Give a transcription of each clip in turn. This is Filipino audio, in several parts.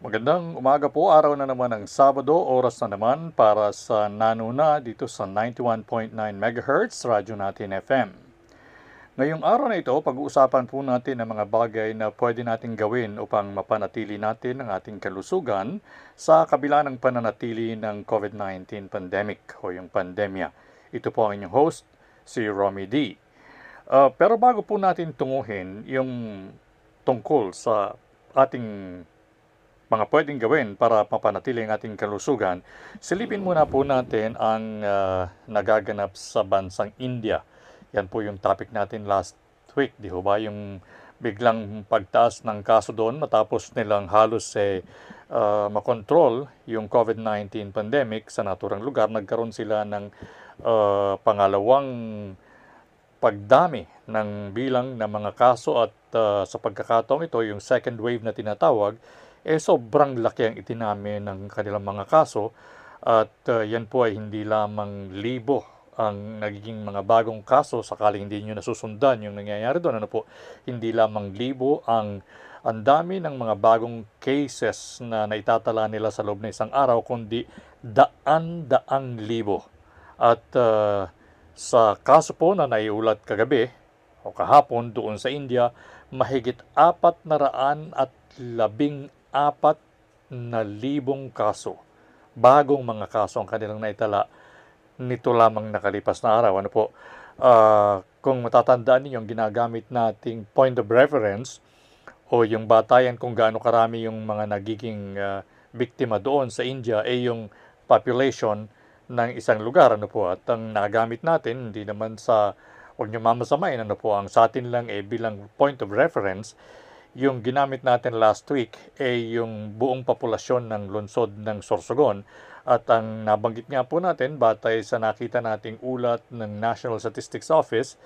Magandang umaga po, araw na naman ng Sabado, oras na naman para sa nanuna dito sa 91.9 MHz, radyo natin FM. Ngayong araw na ito, pag-uusapan po natin ang mga bagay na pwede natin gawin upang mapanatili natin ang ating kalusugan sa kabila ng pananatili ng COVID-19 pandemic o yung pandemya. Ito po ang inyong host, si Romy D. Uh, pero bago po natin tunguhin yung tungkol sa ating mga pwedeng gawin para mapanatili ang ating kalusugan, silipin muna po natin ang uh, nagaganap sa bansang India. Yan po yung topic natin last week, di ba? Yung biglang pagtaas ng kaso doon matapos nilang halos eh, uh, makontrol yung COVID-19 pandemic sa naturang lugar. Nagkaroon sila ng uh, pangalawang pagdami ng bilang ng mga kaso at uh, sa pagkakataong ito, yung second wave na tinatawag, eh sobrang laki ang itinami ng kanilang mga kaso at uh, yan po ay hindi lamang libo ang nagiging mga bagong kaso sakaling hindi nyo nasusundan yung nangyayari doon. Ano po, hindi lamang libo ang ang dami ng mga bagong cases na naitatala nila sa loob ng isang araw, kundi daan-daang libo. At uh, sa kaso po na naiulat kagabi o kahapon doon sa India, mahigit apat na raan at labing apat na libong kaso. Bagong mga kaso ang kanilang naitala nito lamang nakalipas na araw. Ano po, uh, kung matatandaan ninyo, ang ginagamit nating point of reference o yung batayan kung gaano karami yung mga nagiging uh, biktima doon sa India ay yung population ng isang lugar. Ano po, at ang nagamit natin, hindi naman sa, huwag nyo mamasamain, ano po, ang sa atin lang ay bilang point of reference, yung ginamit natin last week ay yung buong populasyon ng lungsod ng Sorsogon. At ang nabanggit nga po natin, batay sa nakita nating ulat ng National Statistics Office,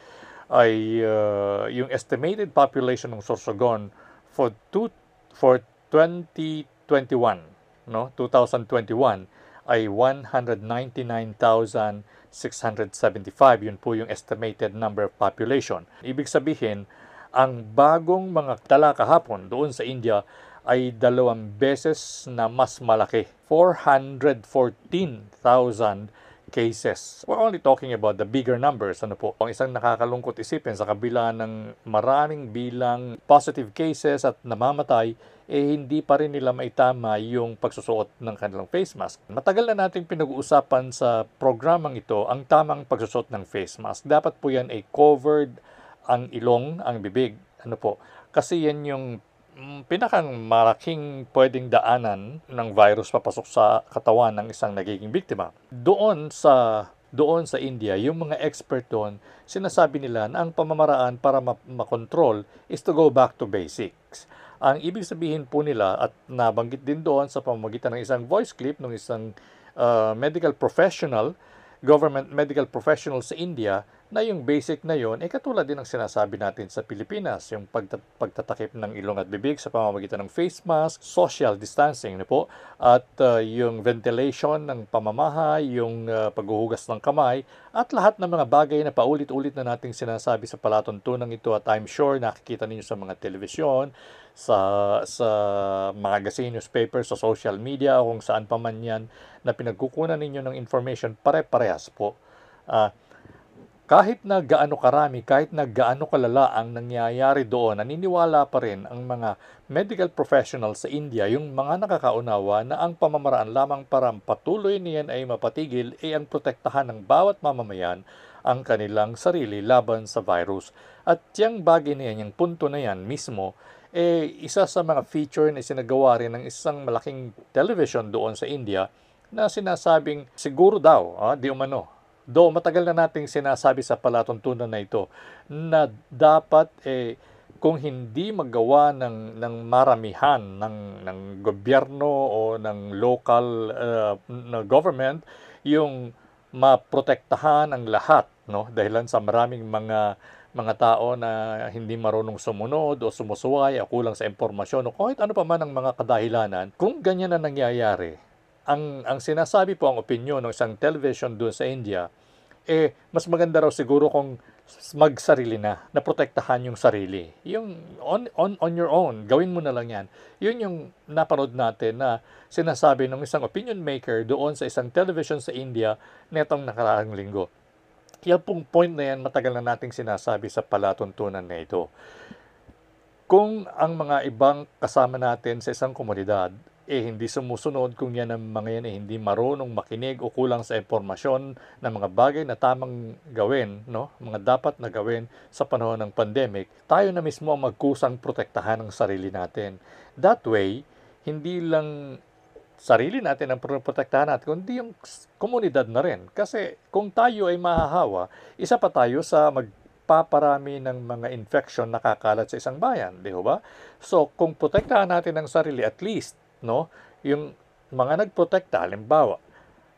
ay uh, yung estimated population ng Sorsogon for, two, for 2021, no, 2021, ay 199,675. Yun po yung estimated number of population. Ibig sabihin, ang bagong mga tala kahapon doon sa India ay dalawang beses na mas malaki. 414,000 cases. We're only talking about the bigger numbers. Ano po? Ang isang nakakalungkot isipin sa kabila ng maraming bilang positive cases at namamatay, eh hindi pa rin nila maitama yung pagsusuot ng kanilang face mask. Matagal na nating pinag-uusapan sa programang ito ang tamang pagsusuot ng face mask. Dapat po yan ay covered ang ilong, ang bibig. Ano po? Kasi yan yung mm, pinakang malaking pwedeng daanan ng virus papasok sa katawan ng isang nagiging biktima. Doon sa doon sa India, yung mga expert doon, sinasabi nila na ang pamamaraan para makontrol is to go back to basics. Ang ibig sabihin po nila at nabanggit din doon sa pamamagitan ng isang voice clip ng isang uh, medical professional, government medical professional sa India na yung basic na yon ay eh, katulad din ng sinasabi natin sa Pilipinas, yung pagtat- pagtatakip ng ilong at bibig sa pamamagitan ng face mask, social distancing na po, at uh, yung ventilation ng pamamahay, yung uh, paghuhugas ng kamay, at lahat ng mga bagay na paulit-ulit na nating sinasabi sa palatuntunan ito at I'm sure nakikita ninyo sa mga telebisyon, sa sa magazine, newspaper, sa social media, kung saan pa man yan na pinagkukunan ninyo ng information, pare-parehas po. Uh, kahit na gaano karami, kahit na gaano kalala ang nangyayari doon, naniniwala pa rin ang mga medical professionals sa India, yung mga nakakaunawa na ang pamamaraan lamang para patuloy niyan ay mapatigil ay ang protektahan ng bawat mamamayan ang kanilang sarili laban sa virus. At yung bagay na yan, yung punto na yan mismo, eh, isa sa mga feature na sinagawa rin ng isang malaking television doon sa India na sinasabing siguro daw, ah, di umano, Do matagal na nating sinasabi sa palatuntunan na ito na dapat eh kung hindi magawa ng ng maramihan ng ng gobyerno o ng local uh, na government yung maprotektahan ang lahat no? Dahilan sa maraming mga mga tao na hindi marunong sumunod o sumusuway o kulang sa impormasyon o kahit ano pa man ang mga kadahilanan kung ganyan na nangyayari ang, ang sinasabi po ang opinion ng isang television doon sa India, eh, mas maganda raw siguro kung magsarili na, na protektahan yung sarili. Yung on, on, on your own, gawin mo na lang yan. Yun yung napanood natin na sinasabi ng isang opinion maker doon sa isang television sa India netong nakaraang linggo. Yan pong point na yan, matagal na nating sinasabi sa palatuntunan na ito. Kung ang mga ibang kasama natin sa isang komunidad eh hindi sumusunod kung yan ang mga yan eh hindi marunong makinig o kulang sa impormasyon ng mga bagay na tamang gawin, no? mga dapat na gawin sa panahon ng pandemic, tayo na mismo ang magkusang protektahan ang sarili natin. That way, hindi lang sarili natin ang protektahan natin, kundi yung komunidad na rin. Kasi kung tayo ay mahahawa, isa pa tayo sa magpaparami ng mga infection na kakalat sa isang bayan, di ba? So, kung protektahan natin ang sarili, at least no? Yung mga nagprotekta, halimbawa,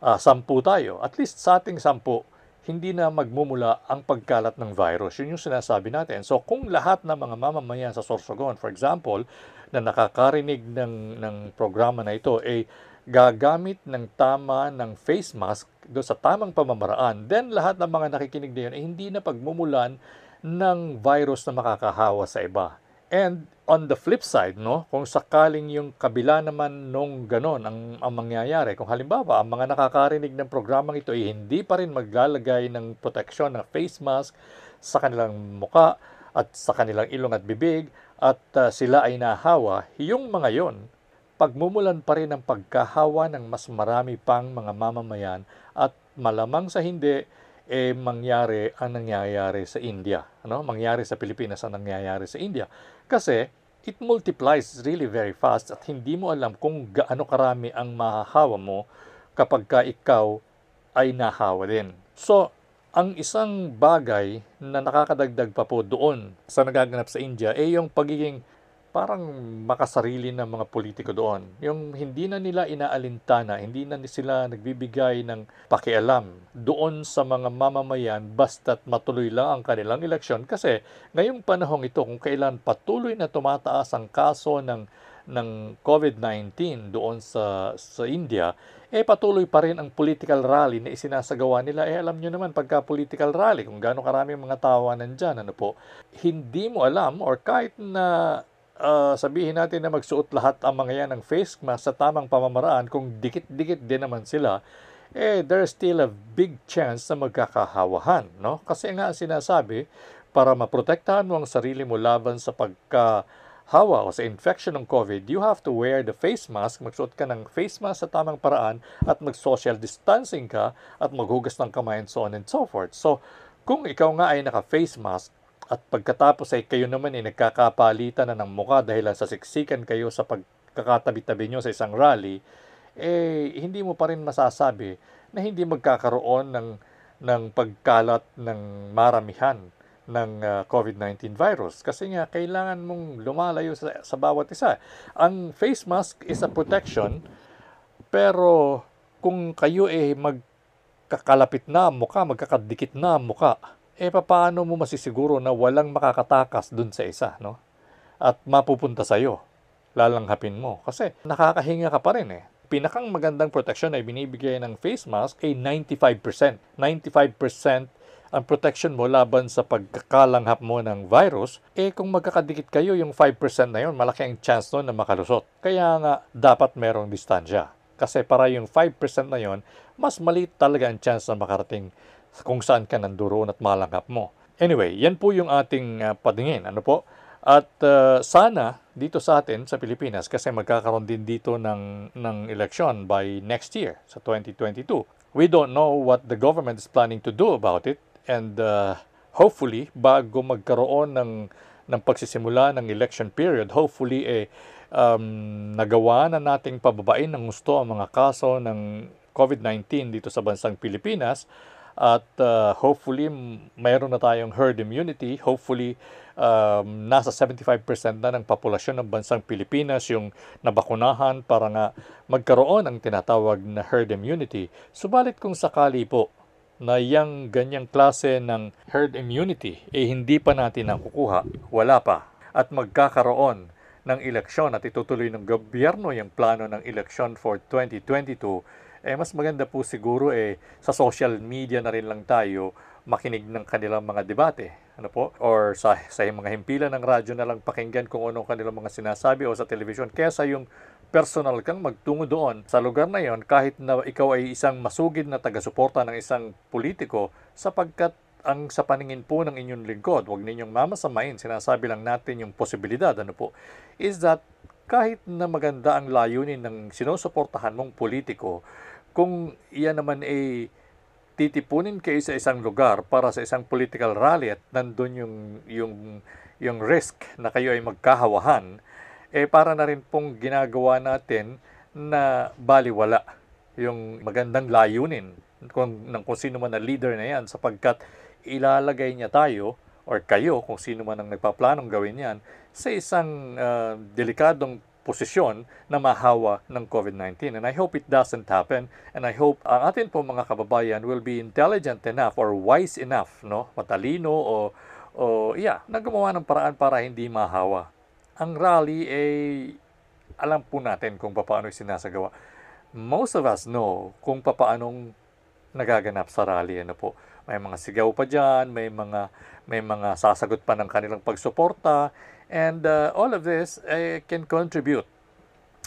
uh, sampu tayo, at least sa ating sampu, hindi na magmumula ang pagkalat ng virus. Yun yung sinasabi natin. So kung lahat ng mga mamamayan sa Sorsogon, for example, na nakakarinig ng, ng programa na ito, ay eh, gagamit ng tama ng face mask do sa tamang pamamaraan, then lahat ng mga nakikinig na yun ay eh, hindi na pagmumulan ng virus na makakahawa sa iba. And on the flip side, no, kung sakaling yung kabila naman nung ganon ang, ang mangyayari, kung halimbawa ang mga nakakarinig ng programang ito ay hindi pa rin maglalagay ng proteksyon ng face mask sa kanilang muka at sa kanilang ilong at bibig at uh, sila ay nahawa, yung mga yon, pagmumulan pa rin ang pagkahawa ng mas marami pang mga mamamayan at malamang sa hindi, eh mangyari ang nangyayari sa India. Ano? Mangyari sa Pilipinas ang nangyayari sa India. Kasi it multiplies really very fast at hindi mo alam kung gaano karami ang mahahawa mo kapag ka ikaw ay nahawa din. So, ang isang bagay na nakakadagdag pa po doon sa nagaganap sa India ay eh yung pagiging parang makasarili ng mga politiko doon. Yung hindi na nila inaalintana, hindi na sila nagbibigay ng pakialam doon sa mga mamamayan basta't matuloy lang ang kanilang eleksyon. Kasi ngayong panahong ito, kung kailan patuloy na tumataas ang kaso ng ng COVID-19 doon sa sa India, eh patuloy pa rin ang political rally na isinasagawa nila. Eh alam nyo naman pagka political rally, kung gaano karami mga tawa nandyan, ano po, hindi mo alam or kahit na uh, sabihin natin na magsuot lahat ang mga yan ng face mask sa tamang pamamaraan, kung dikit-dikit din naman sila, eh there's still a big chance na magkakahawahan. No? Kasi nga sinasabi, para maprotektahan mo ang sarili mo laban sa pagkahawa o sa infection ng COVID, you have to wear the face mask, magsuot ka ng face mask sa tamang paraan at mag-social distancing ka at maghugas ng kamay and so on and so forth. So, kung ikaw nga ay naka-face mask, at pagkatapos ay kayo naman ay nagkakapalitan na ng muka dahil sa siksikan kayo sa pagkakatabi-tabi nyo sa isang rally, eh hindi mo pa rin masasabi na hindi magkakaroon ng, ng pagkalat ng maramihan ng uh, COVID-19 virus. Kasi nga, kailangan mong lumalayo sa, sa bawat isa. Ang face mask is a protection, pero kung kayo eh magkakalapit na muka, magkakadikit na muka, eh paano mo masisiguro na walang makakatakas dun sa isa, no? At mapupunta sa iyo, lalanghapin mo. Kasi nakakahinga ka pa rin eh. Pinakang magandang protection ay binibigay ng face mask ay 95%. 95% ang protection mo laban sa pagkakalanghap mo ng virus, eh kung magkakadikit kayo, yung 5% na yun, malaki ang chance nun na makalusot. Kaya nga, dapat merong distansya. Kasi para yung 5% na yon, mas maliit talaga ang chance na makarating kung saan ka nanduroon at malanghap mo. Anyway, yan po yung ating uh, padingin. Ano po? At uh, sana dito sa atin sa Pilipinas kasi magkakaroon din dito ng ng election by next year sa 2022. We don't know what the government is planning to do about it and uh, hopefully bago magkaroon ng ng pagsisimula ng election period, hopefully eh um, nagawa na nating pababain ng gusto ang mga kaso ng COVID-19 dito sa bansang Pilipinas at uh, hopefully mayroon na tayong herd immunity. Hopefully um, nasa 75% na ng populasyon ng bansang Pilipinas yung nabakunahan para nga magkaroon ng tinatawag na herd immunity. Subalit kung sakali po na yung ganyang klase ng herd immunity eh hindi pa natin nakukuha, wala pa, at magkakaroon ng eleksyon at itutuloy ng gobyerno yung plano ng eleksyon for 2022, eh mas maganda po siguro eh sa social media na rin lang tayo makinig ng kanilang mga debate. Ano po? Or sa, sa mga himpilan ng radyo na lang pakinggan kung ano kanilang mga sinasabi o sa television. Kesa yung personal kang magtungo doon sa lugar na yon kahit na ikaw ay isang masugid na taga-suporta ng isang politiko sapagkat ang sa paningin po ng inyong lingkod, huwag ninyong mamasamain, sinasabi lang natin yung posibilidad, ano po, is that kahit na maganda ang layunin ng sinusuportahan mong politiko, kung iyan naman ay titipunin kayo sa isang lugar para sa isang political rally at nandun yung, yung, yung risk na kayo ay magkahawahan, eh para na rin pong ginagawa natin na baliwala yung magandang layunin kung, ng kung sino man na leader na yan sapagkat ilalagay niya tayo or kayo kung sino man ang nagpaplanong gawin yan sa isang uh, delikadong posisyon na mahawa ng COVID-19. And I hope it doesn't happen. And I hope ang atin po mga kababayan will be intelligent enough or wise enough, no? matalino o, o yeah, nagawa ng paraan para hindi mahawa. Ang rally ay alam po natin kung paano sinasagawa. Most of us know kung paanong nagaganap sa rally. Ano po? May mga sigaw pa dyan, may mga, may mga sasagot pa ng kanilang pagsuporta, And uh, all of this eh, can contribute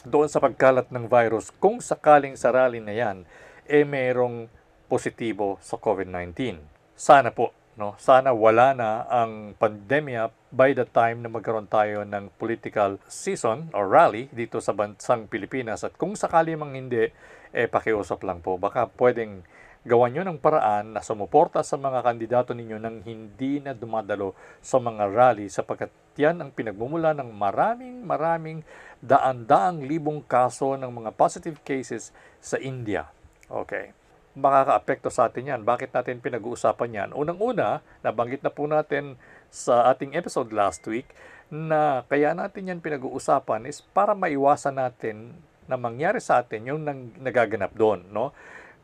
doon sa pagkalat ng virus kung sakaling sa rally na yan eh merong positibo sa COVID-19. Sana po, no? Sana wala na ang pandemya by the time na magkaroon tayo ng political season or rally dito sa bansang Pilipinas at kung sakali mang hindi, eh pakiusap lang po. Baka pwedeng gawan nyo ng paraan na sumuporta sa mga kandidato ninyo nang hindi na dumadalo sa mga rally sapagkat yan ang pinagmumula ng maraming maraming daan-daang libong kaso ng mga positive cases sa India. Okay. Makaka-apekto sa atin yan. Bakit natin pinag-uusapan yan? Unang-una, nabanggit na po natin sa ating episode last week na kaya natin yan pinag-uusapan is para maiwasan natin na mangyari sa atin yung nang, nagaganap doon. No?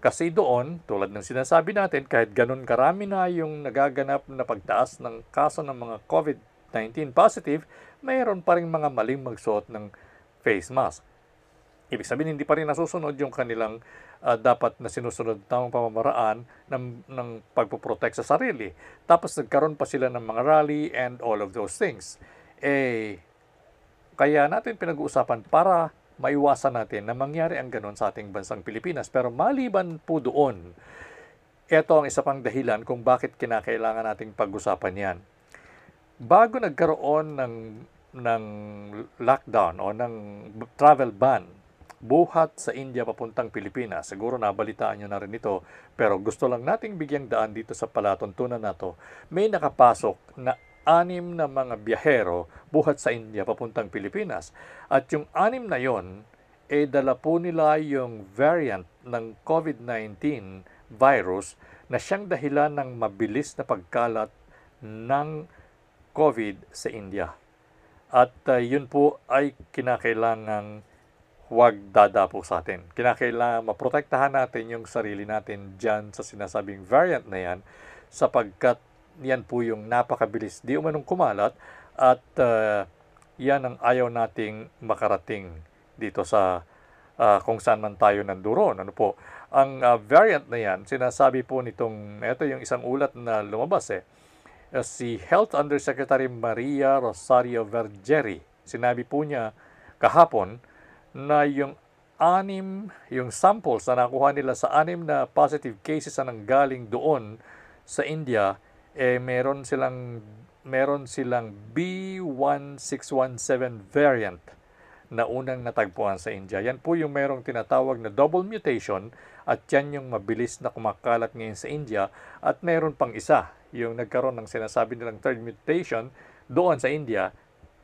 Kasi doon, tulad ng sinasabi natin, kahit ganun karami na yung nagaganap na pagtaas ng kaso ng mga COVID-19 positive, mayroon pa rin mga maling magsuot ng face mask. Ibig sabihin, hindi pa rin nasusunod yung kanilang uh, dapat na sinusunod tamang pamamaraan ng, ng pagpoprotect sa sarili. Tapos nagkaroon pa sila ng mga rally and all of those things. Eh, kaya natin pinag-uusapan para maiwasan natin na mangyari ang ganun sa ating bansang Pilipinas. Pero maliban po doon, ito ang isa pang dahilan kung bakit kinakailangan nating pag-usapan yan. Bago nagkaroon ng, ng lockdown o ng travel ban, buhat sa India papuntang Pilipinas. Siguro nabalitaan nyo na rin ito, pero gusto lang nating bigyang daan dito sa palatuntunan na to. May nakapasok na anim na mga biyahero buhat sa India papuntang Pilipinas. At yung anim na yon, eh dala po nila yung variant ng COVID-19 virus na siyang dahilan ng mabilis na pagkalat ng COVID sa India. At uh, yun po ay kinakailangang huwag dadapo sa atin. Kinakailangan maprotektahan natin yung sarili natin dyan sa sinasabing variant na yan sapagkat yan po yung napakabilis di umanong kumalat at uh, yan ang ayaw nating makarating dito sa uh, kung saan man tayo nanduron. Ano po? Ang uh, variant na yan, sinasabi po nitong, ito yung isang ulat na lumabas eh, uh, si Health Undersecretary Maria Rosario Vergeri. Sinabi po niya kahapon na yung anim, yung samples na nakuha nila sa anim na positive cases na nanggaling doon sa India eh meron silang meron silang B1617 variant na unang natagpuan sa India. Yan po yung merong tinatawag na double mutation at yan yung mabilis na kumakalat ngayon sa India at meron pang isa, yung nagkaroon ng sinasabi nilang third mutation doon sa India.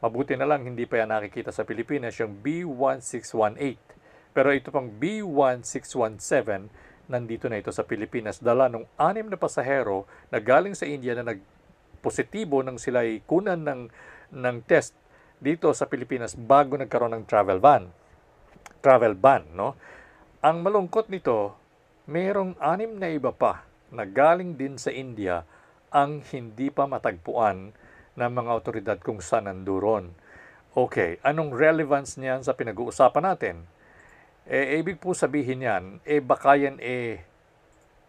Mabuti na lang hindi pa yan nakikita sa Pilipinas yung B1618. Pero ito pang B1617 nandito na ito sa Pilipinas. Dala ng anim na pasahero na galing sa India na nagpositibo nang sila ay kunan ng, ng test dito sa Pilipinas bago nagkaroon ng travel ban. Travel ban, no? Ang malungkot nito, mayroong anim na iba pa na galing din sa India ang hindi pa matagpuan ng mga otoridad kung saan nanduron. Okay, anong relevance niyan sa pinag-uusapan natin? Eh, ibig po sabihin yan, eh baka yan eh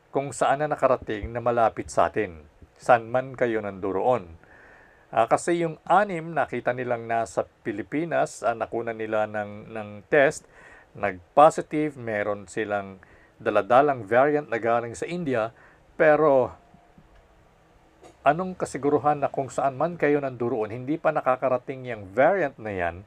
kung saan na nakarating na malapit sa atin. San man kayo nanduroon. Uh, kasi yung anim nakita nilang nasa Pilipinas, uh, nakunan nila ng, ng test, nag-positive, meron silang daladalang variant na galing sa India, pero anong kasiguruhan na kung saan man kayo nanduroon, hindi pa nakakarating yung variant na yan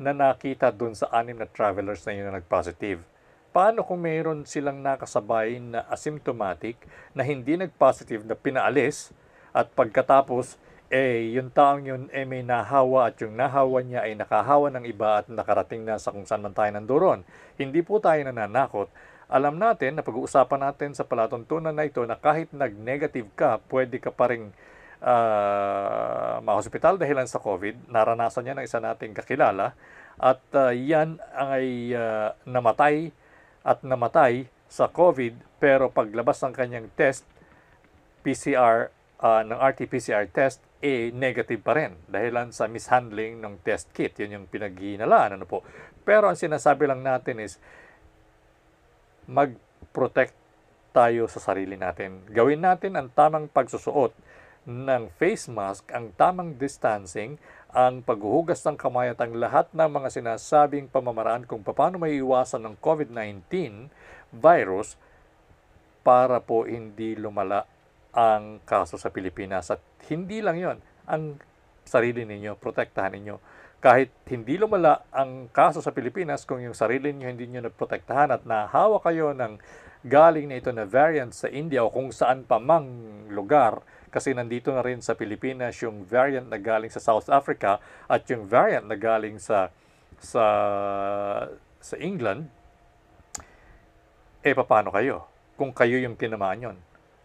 na nakita dun sa anim na travelers na yun na nag-positive. Paano kung mayroon silang nakasabay na asymptomatic na hindi nag-positive na pinaalis at pagkatapos eh yung taong yun eh may nahawa at yung nahawa niya ay nakahawa ng iba at nakarating na sa kung saan man tayo nandoon. Hindi po tayo nananakot. Alam natin na pag-uusapan natin sa palatuntunan na ito na kahit nag-negative ka, pwede ka pa rin uh, ma-hospital dahilan sa COVID. Naranasan niya ng isa nating kakilala at uh, yan ay uh, namatay at namatay sa COVID pero paglabas ng kanyang test, PCR, uh, ng RT-PCR test, eh, negative pa rin dahilan sa mishandling ng test kit. Yun yung pinaghihinalaan. Ano po. Pero ang sinasabi lang natin is mag-protect tayo sa sarili natin. Gawin natin ang tamang pagsusuot ng face mask, ang tamang distancing, ang paghuhugas ng kamay at ang lahat ng mga sinasabing pamamaraan kung paano may iwasan ng COVID-19 virus para po hindi lumala ang kaso sa Pilipinas. At hindi lang yon ang sarili ninyo, protektahan ninyo. Kahit hindi lumala ang kaso sa Pilipinas, kung yung sarili niyo hindi niyo naprotektahan at nahawa kayo ng galing na ito na variant sa India o kung saan pa mang lugar, kasi nandito na rin sa Pilipinas yung variant na galing sa South Africa at yung variant na galing sa sa sa England, eh paano kayo? Kung kayo yung tinamaan yon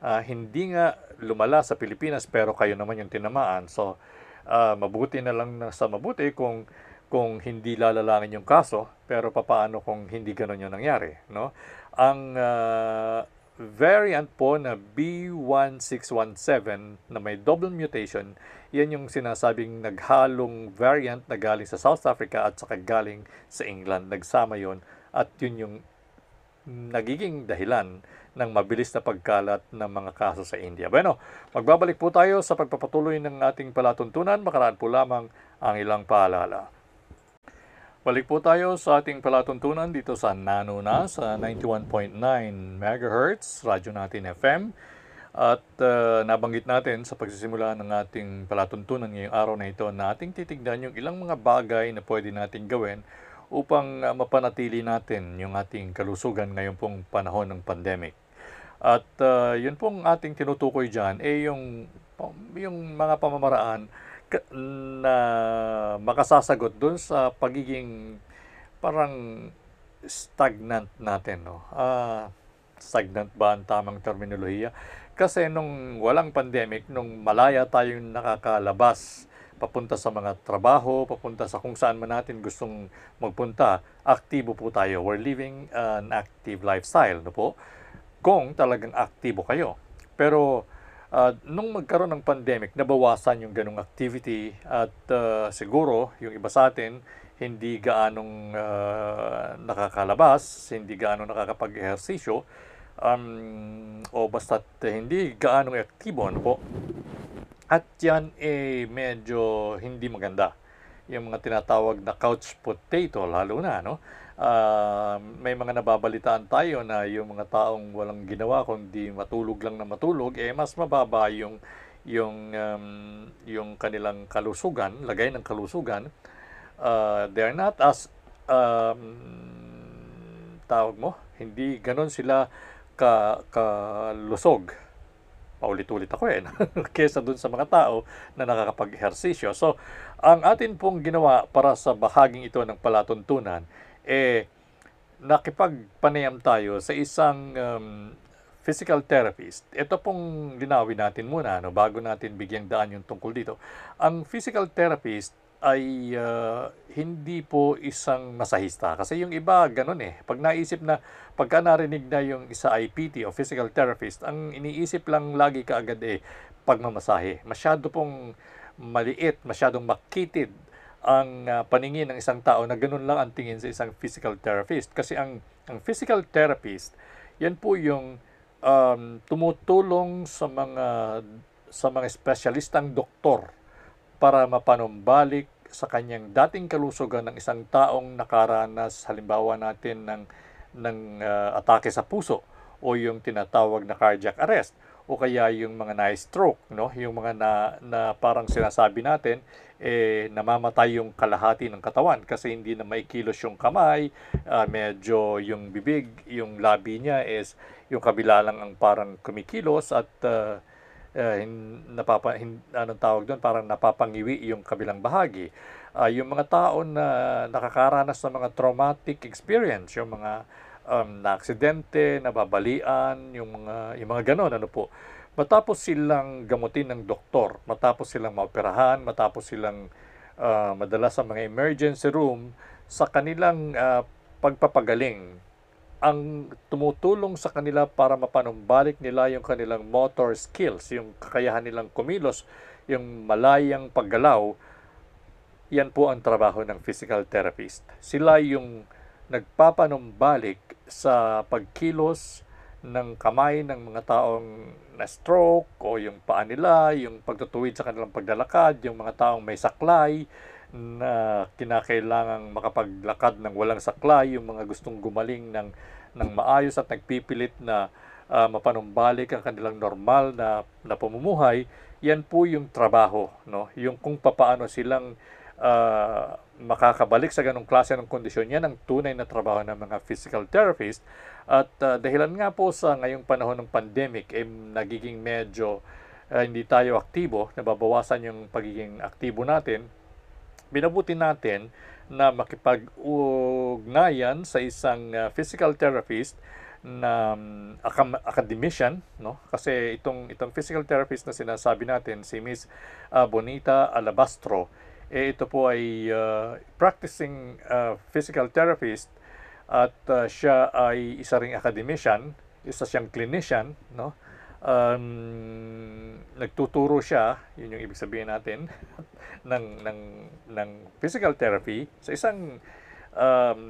uh, hindi nga lumala sa Pilipinas pero kayo naman yung tinamaan. So, uh, mabuti na lang na sa mabuti kung kung hindi lalalangin yung kaso, pero papaano kung hindi ganun yung nangyari, no? Ang uh, variant po na B1617 na may double mutation, yan yung sinasabing naghalong variant na galing sa South Africa at saka galing sa England. Nagsama yon at yun yung nagiging dahilan ng mabilis na pagkalat ng mga kaso sa India. Bueno, magbabalik po tayo sa pagpapatuloy ng ating palatuntunan. Makaraan po lamang ang ilang paalala. Balik po tayo sa ating palatuntunan dito sa Nano na sa 91.9 MHz, radyo natin FM. At uh, nabanggit natin sa pagsisimula ng ating palatuntunan ngayong araw na ito na ating titignan yung ilang mga bagay na pwede natin gawin upang uh, mapanatili natin yung ating kalusugan ngayon pong panahon ng pandemic. At uh, yun pong ating tinutukoy dyan, eh yung, yung mga pamamaraan na makasasagot dun sa pagiging parang stagnant natin. No? Uh, stagnant ba ang tamang terminolohiya? Kasi nung walang pandemic, nung malaya tayong nakakalabas, papunta sa mga trabaho, papunta sa kung saan man natin gustong magpunta, aktibo po tayo. We're living an active lifestyle, no po? kung talagang aktibo kayo. Pero uh, nung magkaroon ng pandemic, nabawasan yung ganong activity at uh, siguro yung iba sa atin hindi gaanong uh, nakakalabas, hindi gaanong nakakapag-ehersisyo, um, o basta hindi gaanong aktibo, ano po? At yan eh medyo hindi maganda. Yung mga tinatawag na couch potato lalo na, no? uh, may mga nababalitaan tayo na yung mga taong walang ginawa kundi matulog lang na matulog eh mas mababa yung yung um, yung kanilang kalusugan, lagay ng kalusugan. Uh, they're not as um, tawag mo, hindi ganon sila ka kalusog. Paulit-ulit ako eh, kesa dun sa mga tao na nakakapag-ehersisyo. So, ang atin pong ginawa para sa bahaging ito ng palatuntunan eh nakipagpanayam tayo sa isang um, physical therapist. Ito pong linawin natin muna no, bago natin bigyang daan yung tungkol dito. Ang physical therapist ay uh, hindi po isang masahista. Kasi yung iba, ganun eh. Pag naisip na, pagka narinig na yung isa ay PT o physical therapist, ang iniisip lang lagi kaagad eh, pagmamasahe. Masyado pong maliit, masyadong makitid ang uh, paningin ng isang tao na ganun lang ang tingin sa isang physical therapist. Kasi ang, ang physical therapist, yan po yung um, tumutulong sa mga sa mga espesyalistang doktor para mapanumbalik sa kanyang dating kalusugan ng isang taong nakaranas halimbawa natin ng ng uh, atake sa puso o yung tinatawag na cardiac arrest o kaya yung mga na-stroke no yung mga na, na parang sinasabi natin eh namamatay yung kalahati ng katawan kasi hindi na maikilos yung kamay uh, medyo yung bibig yung labi niya is yung kabila lang ang parang kumikilos at uh, uh, napapa, hin, anong tawag doon, parang napapangiwi yung kabilang bahagi. Uh, yung mga tao na nakakaranas ng mga traumatic experience, yung mga um, na-aksidente, nababalian, yung mga, yung mga ganon, ano po. Matapos silang gamutin ng doktor, matapos silang maoperahan, matapos silang uh, madala sa mga emergency room, sa kanilang uh, pagpapagaling, ang tumutulong sa kanila para mapanumbalik nila yung kanilang motor skills, yung kakayahan nilang kumilos, yung malayang paggalaw, yan po ang trabaho ng physical therapist. Sila yung nagpapanumbalik sa pagkilos ng kamay ng mga taong na stroke o yung paa nila, yung pagtutuwid sa kanilang paglalakad, yung mga taong may saklay, na kinakailangang makapaglakad ng walang saklay, yung mga gustong gumaling ng, ng maayos at nagpipilit na uh, mapanumbalik ang kanilang normal na, na pamumuhay, yan po yung trabaho, no? yung kung papaano silang uh, makakabalik sa ganong klase ng kondisyon, yan ang tunay na trabaho ng mga physical therapist. At uh, dahilan nga po sa ngayong panahon ng pandemic, eh, nagiging medyo uh, hindi tayo aktibo, nababawasan yung pagiging aktibo natin, minabuti natin na makipag-ugnayan sa isang uh, physical therapist na um, academician no? Kasi itong itong physical therapist na sinasabi natin si Miss uh, Bonita Alabastro eh ito po ay uh, practicing uh, physical therapist at uh, siya ay isa ring academician isa siyang clinician no um, nagtuturo siya, yun yung ibig sabihin natin, ng, ng, ng physical therapy sa isang um,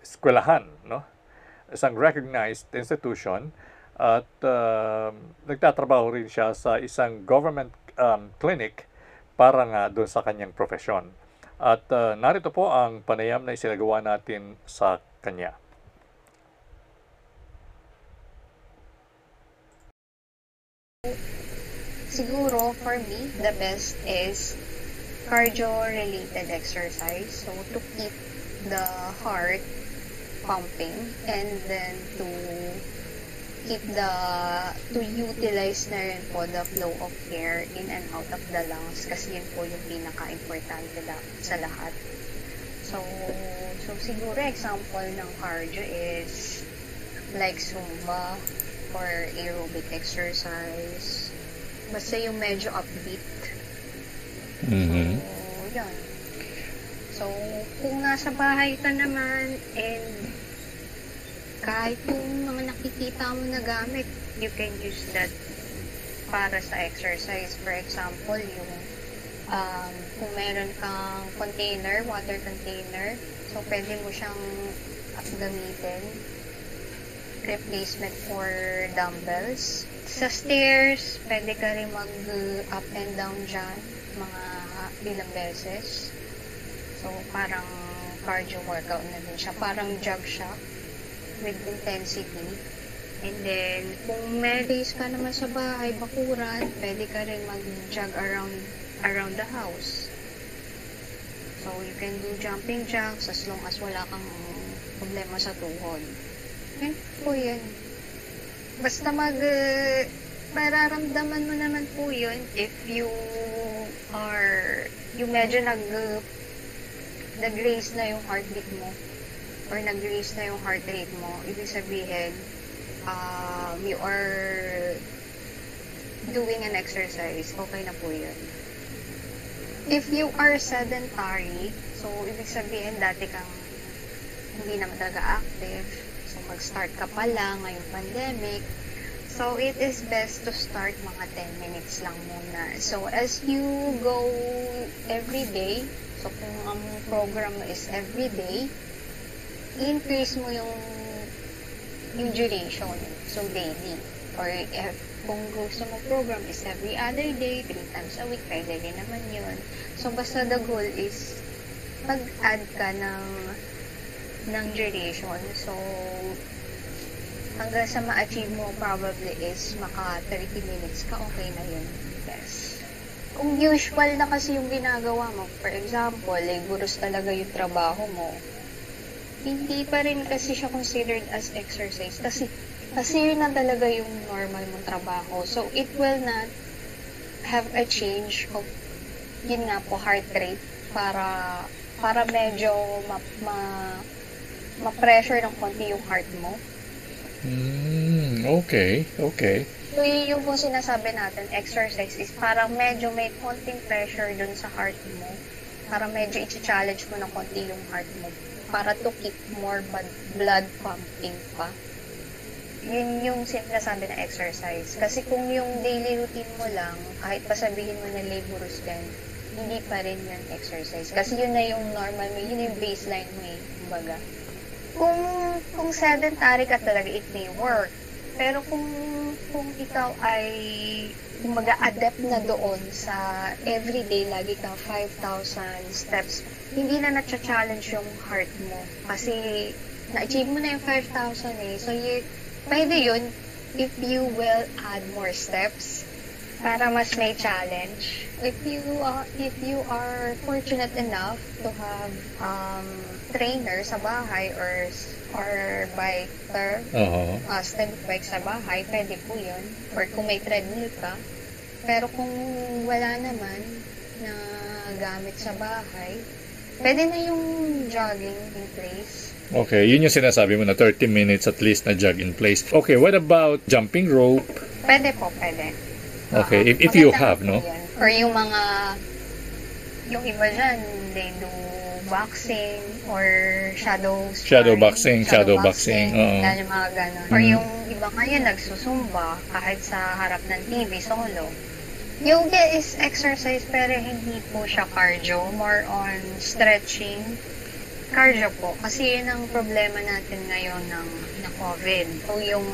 eskwelahan, no? isang recognized institution at uh, nagtatrabaho rin siya sa isang government um, clinic para nga doon sa kanyang profesyon. At uh, narito po ang panayam na isinagawa natin sa kanya. Siguro, for me, the best is cardio-related exercise. So, to keep the heart pumping and then to keep the to utilize na rin po the flow of air in and out of the lungs kasi yun po yung pinaka-importante sa lahat. So, so siguro example ng cardio is like Zumba, or aerobic exercise. Basta yung medyo upbeat. Mm-hmm. So, yun. So, kung nasa bahay ka naman and kahit yung mga nakikita mo na gamit, you can use that para sa exercise. For example, yung um, kung meron kang container, water container, so pwede mo siyang gamitin replacement for dumbbells. Sa stairs, pwede ka rin mag-up and down dyan, mga ilang beses. So, parang cardio workout na din siya. Parang jog siya with intensity. And then, kung may days ka naman sa bahay, bakuran, pwede ka rin mag-jog around, around the house. So, you can do jumping jacks as long as wala kang problema sa tuhod. Yan po yun. Basta mag, uh, mararamdaman mo naman po yun if you are, yung medyo nag, uh, nag-raise na yung heartbeat mo or nag-raise na yung heart rate mo, ibig sabihin, um, you are doing an exercise, okay na po yun. If you are sedentary, so ibig sabihin dati kang hindi naman talaga active, mag-start ka pa lang ngayong pandemic. So, it is best to start mga 10 minutes lang muna. So, as you go every day, so kung ang program is every day, increase mo yung yung duration. So, daily. Or if kung gusto mo program is every other day, three times a week, pwede rin naman yun. So, basta the goal is mag-add ka ng ng duration. So, hanggang sa ma-achieve mo probably is maka 30 minutes ka, okay na yun. Yes. Kung usual na kasi yung ginagawa mo, for example, like gurus talaga yung trabaho mo, hindi pa rin kasi siya considered as exercise. Kasi, kasi yun na talaga yung normal mong trabaho. So, it will not have a change of, yun nga po, heart rate para, para medyo ma, ma, ma-pressure ng konti yung heart mo. Mm, okay, okay. So, yun yung po sinasabi natin, exercise is parang medyo may konting pressure dun sa heart mo. Para medyo i-challenge mo ng konti yung heart mo. Para to keep more blood pumping pa. Yun yung sinasabi na exercise. Kasi kung yung daily routine mo lang, kahit pa sabihin mo na laborious yan, hindi pa rin yan exercise. Kasi yun na yung normal mo, yun yung baseline mo eh, kumbaga kung kung sedentary ka talaga, it may work. Pero kung kung ikaw ay kumaga adept na doon sa everyday, lagi kang 5,000 steps, hindi na na-challenge yung heart mo. Kasi na-achieve mo na yung 5,000 eh. So, you, pwede yun if you will add more steps para mas may challenge. If you uh, if you are fortunate enough to have um, trainer sa bahay or or biker, Oo. uh, stand bike sa bahay, pwede po yun. Or kung may treadmill ka. Pero kung wala naman na gamit sa bahay, pwede na yung jogging in place. Okay, yun yung sinasabi mo na 30 minutes at least na jog in place. Okay, what about jumping rope? Pwede po, pwede. Okay, if, if you have, no? yan. Or yung mga, yung iba dyan, they do boxing or shadow sparring, Shadow boxing, shadow boxing, oo. Lalo yung mga ganon. Or Mm. yung iba ngayon nagsusumba kahit sa harap ng TV solo. Yoga is exercise pero hindi po siya cardio. More on stretching. Cardio po. Kasi yun ang problema natin ngayon ng, ng COVID. So yung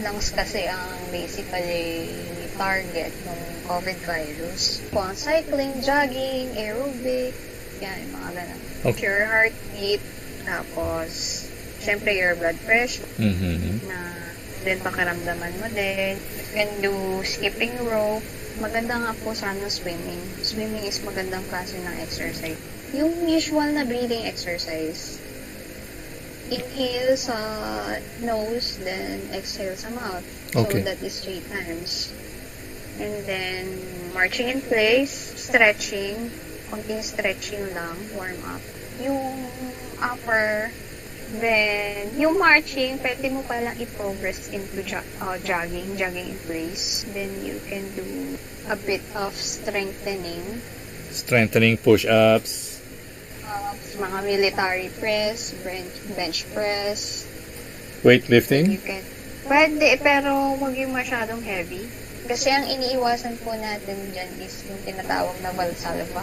lungs kasi ang basically target ng COVID virus. Ang cycling, jogging, aerobic, yan, yung mga ganun. Okay. Your heartbeat, tapos, syempre your blood pressure, Mhm. na then pakiramdaman mo din. You can do skipping rope. Maganda nga po sana swimming. Swimming is magandang klase ng exercise. Yung usual na breathing exercise, inhale sa nose, then exhale sa mouth. Okay. So that is three times. And then, marching in place, stretching, konting stretching lang, warm up. Yung upper, then, yung marching, pwede mo palang i-progress into jo- uh, jogging, jogging in place. Then, you can do a bit of strengthening, Strengthening push-ups. uh, mga military press, bench, bench press, Weightlifting. You can. Pwede, pero huwag yung masyadong heavy. Kasi ang iniiwasan po natin dyan is yung tinatawag na valsalva.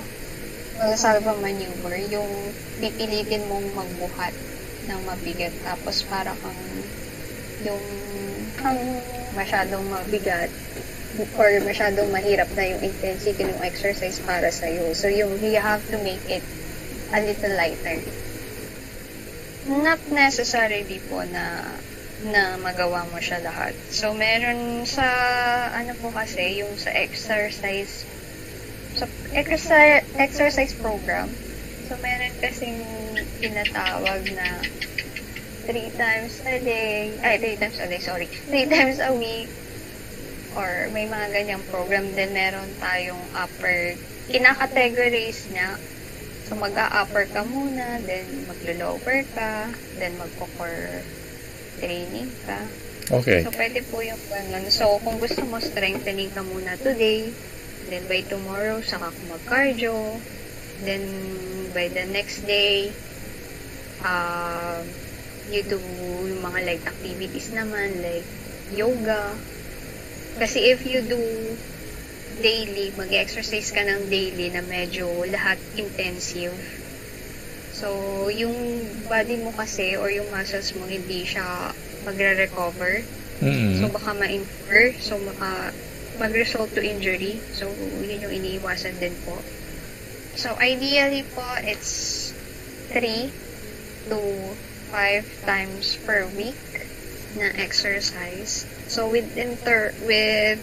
Valsalva maneuver, yung pipilitin mong magbuhat ng mabigat. Tapos para kang yung ang masyadong mabigat or masyadong mahirap na yung intensity ng exercise para sa'yo. So, yung you have to make it a little lighter not necessarily po na na magawa mo siya lahat. So, meron sa, ano po kasi, yung sa exercise, sa exercise, exercise program, so meron kasing tinatawag na three times a day, ay, three times a day, sorry, three times a week, or may mga ganyang program din. Meron tayong upper, kinakategorize niya, So, mag-a-upper ka muna, then maglo-lower ka, then magpo-core training ka. Okay. So, pwede po yung ganun. So, kung gusto mo, strengthening ka muna today, then by tomorrow, saka ka mag-cardio, then by the next day, uh, you do yung mga light activities naman, like yoga. Kasi if you do daily, mag-exercise ka ng daily na medyo lahat intensive. So, yung body mo kasi or yung muscles mo hindi siya magre-recover. Mm-mm. So, baka ma-incur. So, baka mag-result to injury. So, yun yung iniiwasan din po. So, ideally po, it's 3 to 5 times per week na exercise. So, with inter, with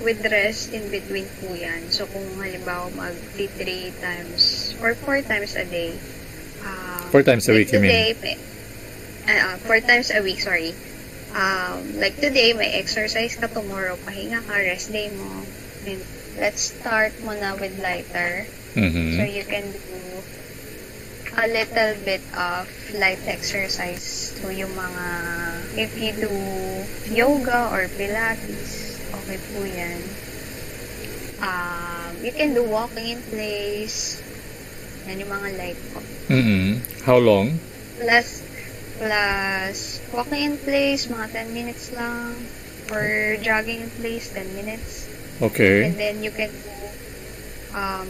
with rest in between po yan. So, kung halimbawa mag 3 times or 4 times a day. Four times a like week, you mean? today, may- uh, four times a week, sorry. Um, like today, may exercise ka, tomorrow, pahinga ka, rest day mo. And let's start muna with lighter. So, Mhm. you can do a little bit of light exercise. So, yung mga, if you do yoga or pilates, okay po yan. Um, you can do walking in place. Yan yung mga po. Mm-mm. How long? Plus, plus walking in place, mga 10 minutes lang. Or jogging in place, 10 minutes. Okay. And then you can do um,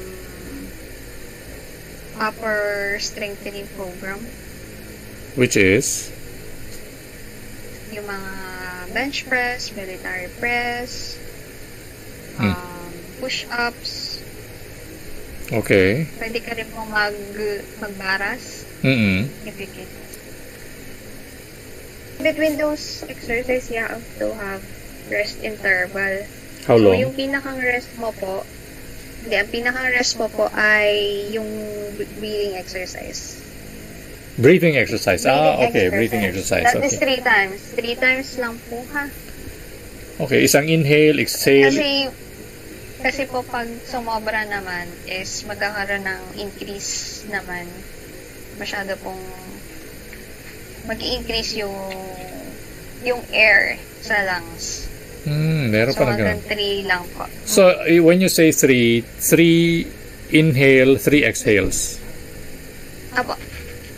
upper strengthening program. Which is? Yung mga bench press, military press, Hmm. um, push-ups. Okay. Pwede ka rin po mag, magbaras Mm-mm. if you can. Between those exercises, you have to have rest interval. How So, long? yung pinakang rest mo po, hindi, ang pinakang rest mo po ay yung breathing exercise. Breathing exercise. ah, Breathing okay. Breathing exercise. That is Okay. three times. Three times lang po ha. Okay. Isang inhale, exhale. Kasi, kasi po pag sumobra naman is magkakaroon ng increase naman. Masyado pong mag increase yung yung air sa lungs. Hmm, meron So, pa na hanggang ganun. three lang po. So, when you say three, three inhale, three exhales. Apo.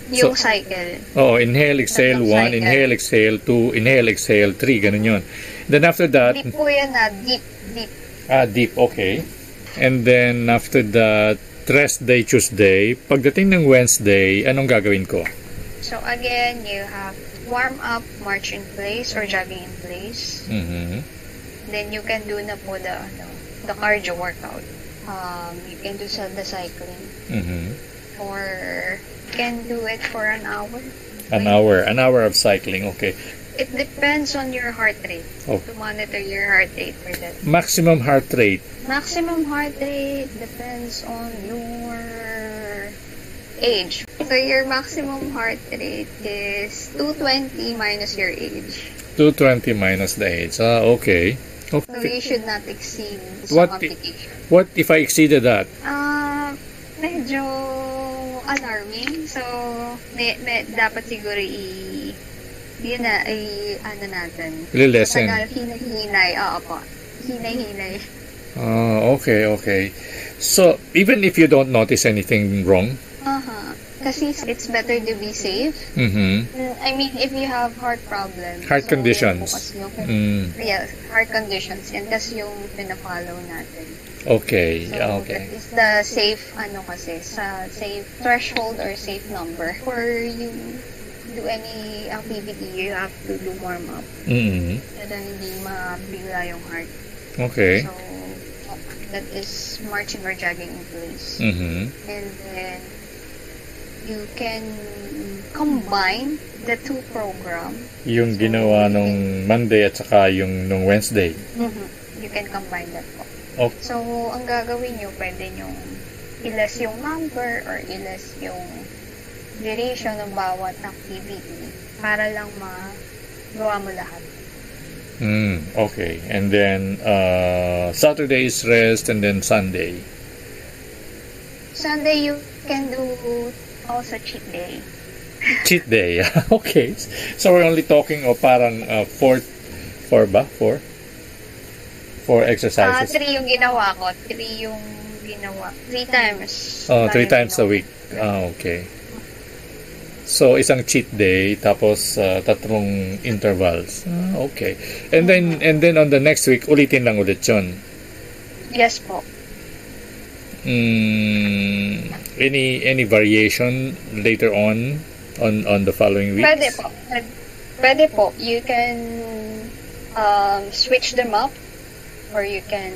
Yung So- cycle. Oh, inhale, exhale, Tatlong one, cycle. inhale, exhale, two, inhale, exhale, three, ganun yun. Then after that, Deep po yan na. Deep. Ah, deep, okay. And then after that, rest day, Tuesday. Pagdating ng Wednesday, anong gagawin ko? So again, you have warm up, march in place, or jogging in place. Mhm. Then you can do na po the, ano, the cardio workout. Um, you can do sa the cycling. Mhm. Or you can do it for an hour. An hour, an hour of cycling, okay. It depends on your heart rate. Oh. To monitor your heart rate for that. Maximum heart rate. Maximum heart rate depends on your age. So your maximum heart rate is 220 minus your age. 220 minus the age. Ah, okay. So Okay. you should not exceed What application. What if I exceeded that? Ah, medyo alarming. So, may, may, dapat siguro i yun na, i ano natin. Lilesen. Tagal, hinay-hinay. Oo po. Hinay-hinay. Ah, okay, okay. So, even if you don't notice anything wrong, Aha. Kasi it's better to be safe. mhm. I mean, if you have heart problems. Heart so, conditions. yung, Mm, yes, heart conditions. Yan kasi yung pinafollow natin. okay, So, yeah, okay. is the safe, ano kasi, sa safe threshold or safe number. For you do any activity, you have to do warm up. Mhm. Para hindi mabigla yung heart. Okay. So, that is marching or jogging in place. Mhm. And then, you can combine the two program. Yung ginawa nung Monday at saka yung nung Wednesday. You can combine that po. Okay. So, ang gagawin nyo, pwede nyo ilas yung number or ilas yung duration ng bawat activity para lang magawa mo lahat. Mm, okay. And then uh, Saturday is rest and then Sunday. Sunday, you can do also cheat day. Cheat day. okay. So we're only talking o parang uh, four, four ba? Four? Four Ah, exercises. three yung ginawa ko. Three yung ginawa. Three times. Oh, three times a week. Ah, okay. So, isang cheat day, tapos uh, tatlong intervals. Ah, okay. And then, and then on the next week, ulitin lang ulit yun. Yes po. Mm, any any variation later on on on the following weeks? Pwede po. Pwede, pwede po, you can um, switch them up or you can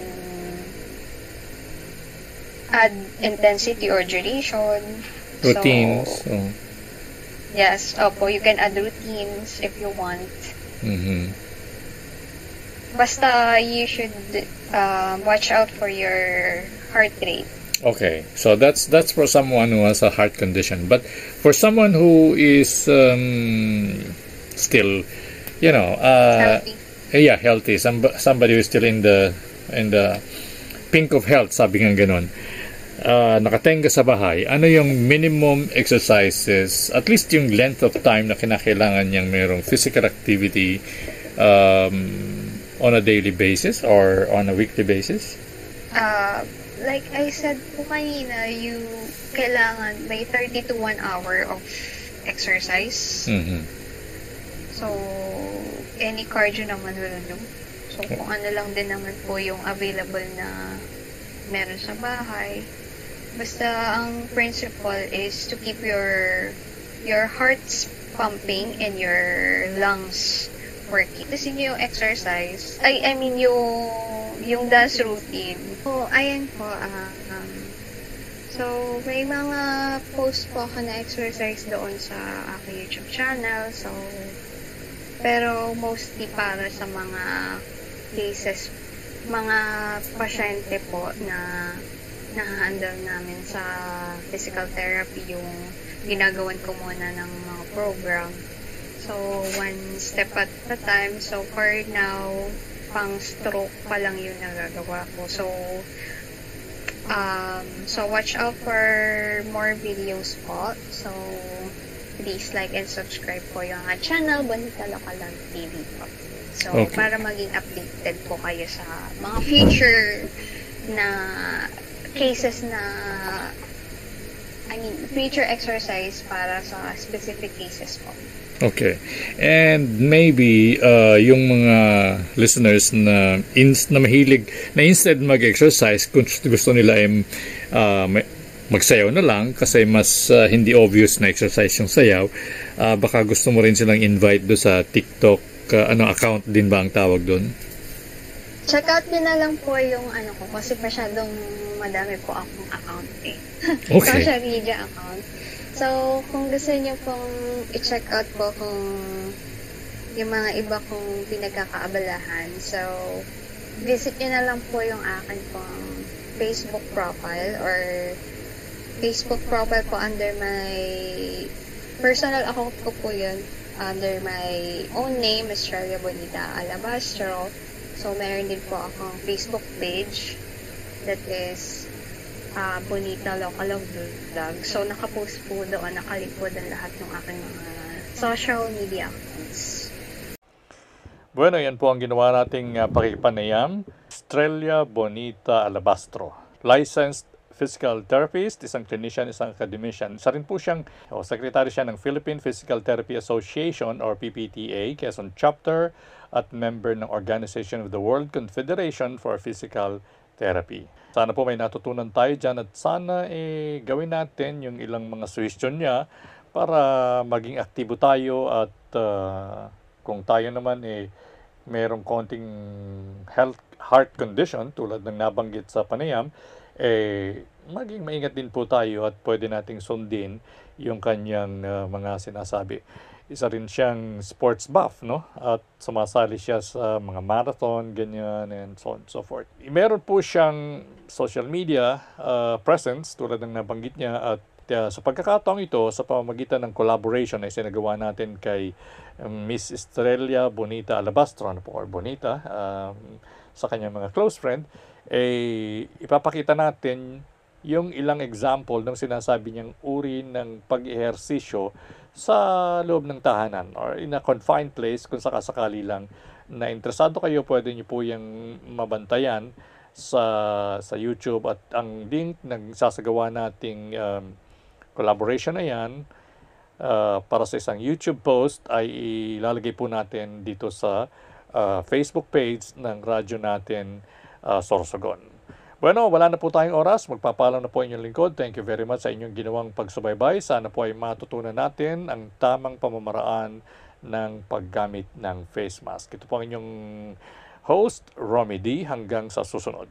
add intensity or duration. Routines. So, oh. Yes, opo, you can add routines if you want. Mhm. Basta you should uh, watch out for your heart rate. Okay, so that's that's for someone who has a heart condition. But for someone who is um, still, you know, uh, Healthy. yeah, healthy. Some, somebody who's still in the in the pink of health, sabi nga ganun. Uh, nakatenga sa bahay, ano yung minimum exercises, at least yung length of time na kinakailangan niyang mayroong physical activity um, on a daily basis or on a weekly basis? Uh, like I said po kanina, you kailangan may 30 to 1 hour of exercise. Mhm. So, any cardio naman will do. So, kung ano lang din naman po yung available na meron sa bahay. Basta ang principle is to keep your your heart's pumping and your lungs working. Tapos yun yung exercise. Ay, I mean, yung yung dance routine. So, ayan po. ah, um, so, may mga post po ako na exercise doon sa aking YouTube channel. So, pero mostly para sa mga cases, mga pasyente po na na-handle namin sa physical therapy yung ginagawan ko muna ng mga program. So, one step at a time. So, for now, pang stroke pa lang yung nagagawa ko. So, um, so watch out for more videos po. So, please like and subscribe po yung channel, Bonita Localan TV po. So, Okay. para maging updated po kayo sa mga future na cases na I mean, future exercise para sa specific cases po. Okay. And maybe uh, yung mga listeners na ins na mahilig na instead mag-exercise kung gusto nila ay uh, magsayaw na lang kasi mas uh, hindi obvious na exercise yung sayaw, uh, baka gusto mo rin silang invite do sa TikTok uh, ano account din ba ang tawag doon? Check out nyo na lang po yung ano ko kasi masyadong madami po akong account eh. Okay. Social media account. So, kung gusto niyo pong i-check out po kung yung mga iba kong pinagkakaabalahan. So, visit nyo na lang po yung akin pong Facebook profile or Facebook profile po under my personal account ko po yun under my own name, Australia Bonita Alabastro. So, meron din po akong Facebook page that is uh, Bonita Local of Vlog. So, nakapost po doon, nakalink po doon lahat ng aking mga social media accounts. Bueno, yan po ang ginawa nating uh, pakikipanayam. Estrella Bonita Alabastro. Licensed physical therapist, isang clinician, isang academician. Isa rin po siyang, o secretary siya ng Philippine Physical Therapy Association or PPTA, Quezon Chapter, at member ng Organization of the World Confederation for Physical Therapy. Sana po may natutunan tayo dyan at sana eh, gawin natin yung ilang mga suggestion niya para maging aktibo tayo at ah, kung tayo naman eh merong konting health heart condition tulad ng nabanggit sa panayam eh maging maingat din po tayo at pwede nating sundin yung kanyang ah, mga sinasabi. Isa rin siyang sports buff, no? At sumasali siya sa mga marathon, ganyan, and so on and so forth. Meron po siyang social media ah, presence tulad ng nabanggit niya at uh, sa pagkakataong ito, sa pamamagitan ng collaboration na isinagawa natin kay um, Miss Estrella Bonita Alabastro, ano po, or Bonita, um, sa kanyang mga close friend, eh, ipapakita natin yung ilang example ng sinasabi niyang uri ng pag-ehersisyo sa loob ng tahanan or in a confined place kung sakasakali lang na interesado kayo, pwede niyo po yung mabantayan sa sa YouTube at ang link ng sasagawa nating um, collaboration na yan uh, para sa isang YouTube post ay ilalagay po natin dito sa uh, Facebook page ng radyo natin uh, Sorsogon. Bueno, wala na po tayong oras. Magpapaalam na po inyong lingkod. Thank you very much sa inyong ginawang pagsubaybay. Sana po ay matutunan natin ang tamang pamamaraan ng paggamit ng face mask. Ito po ang inyong host, Romy D. Hanggang sa susunod.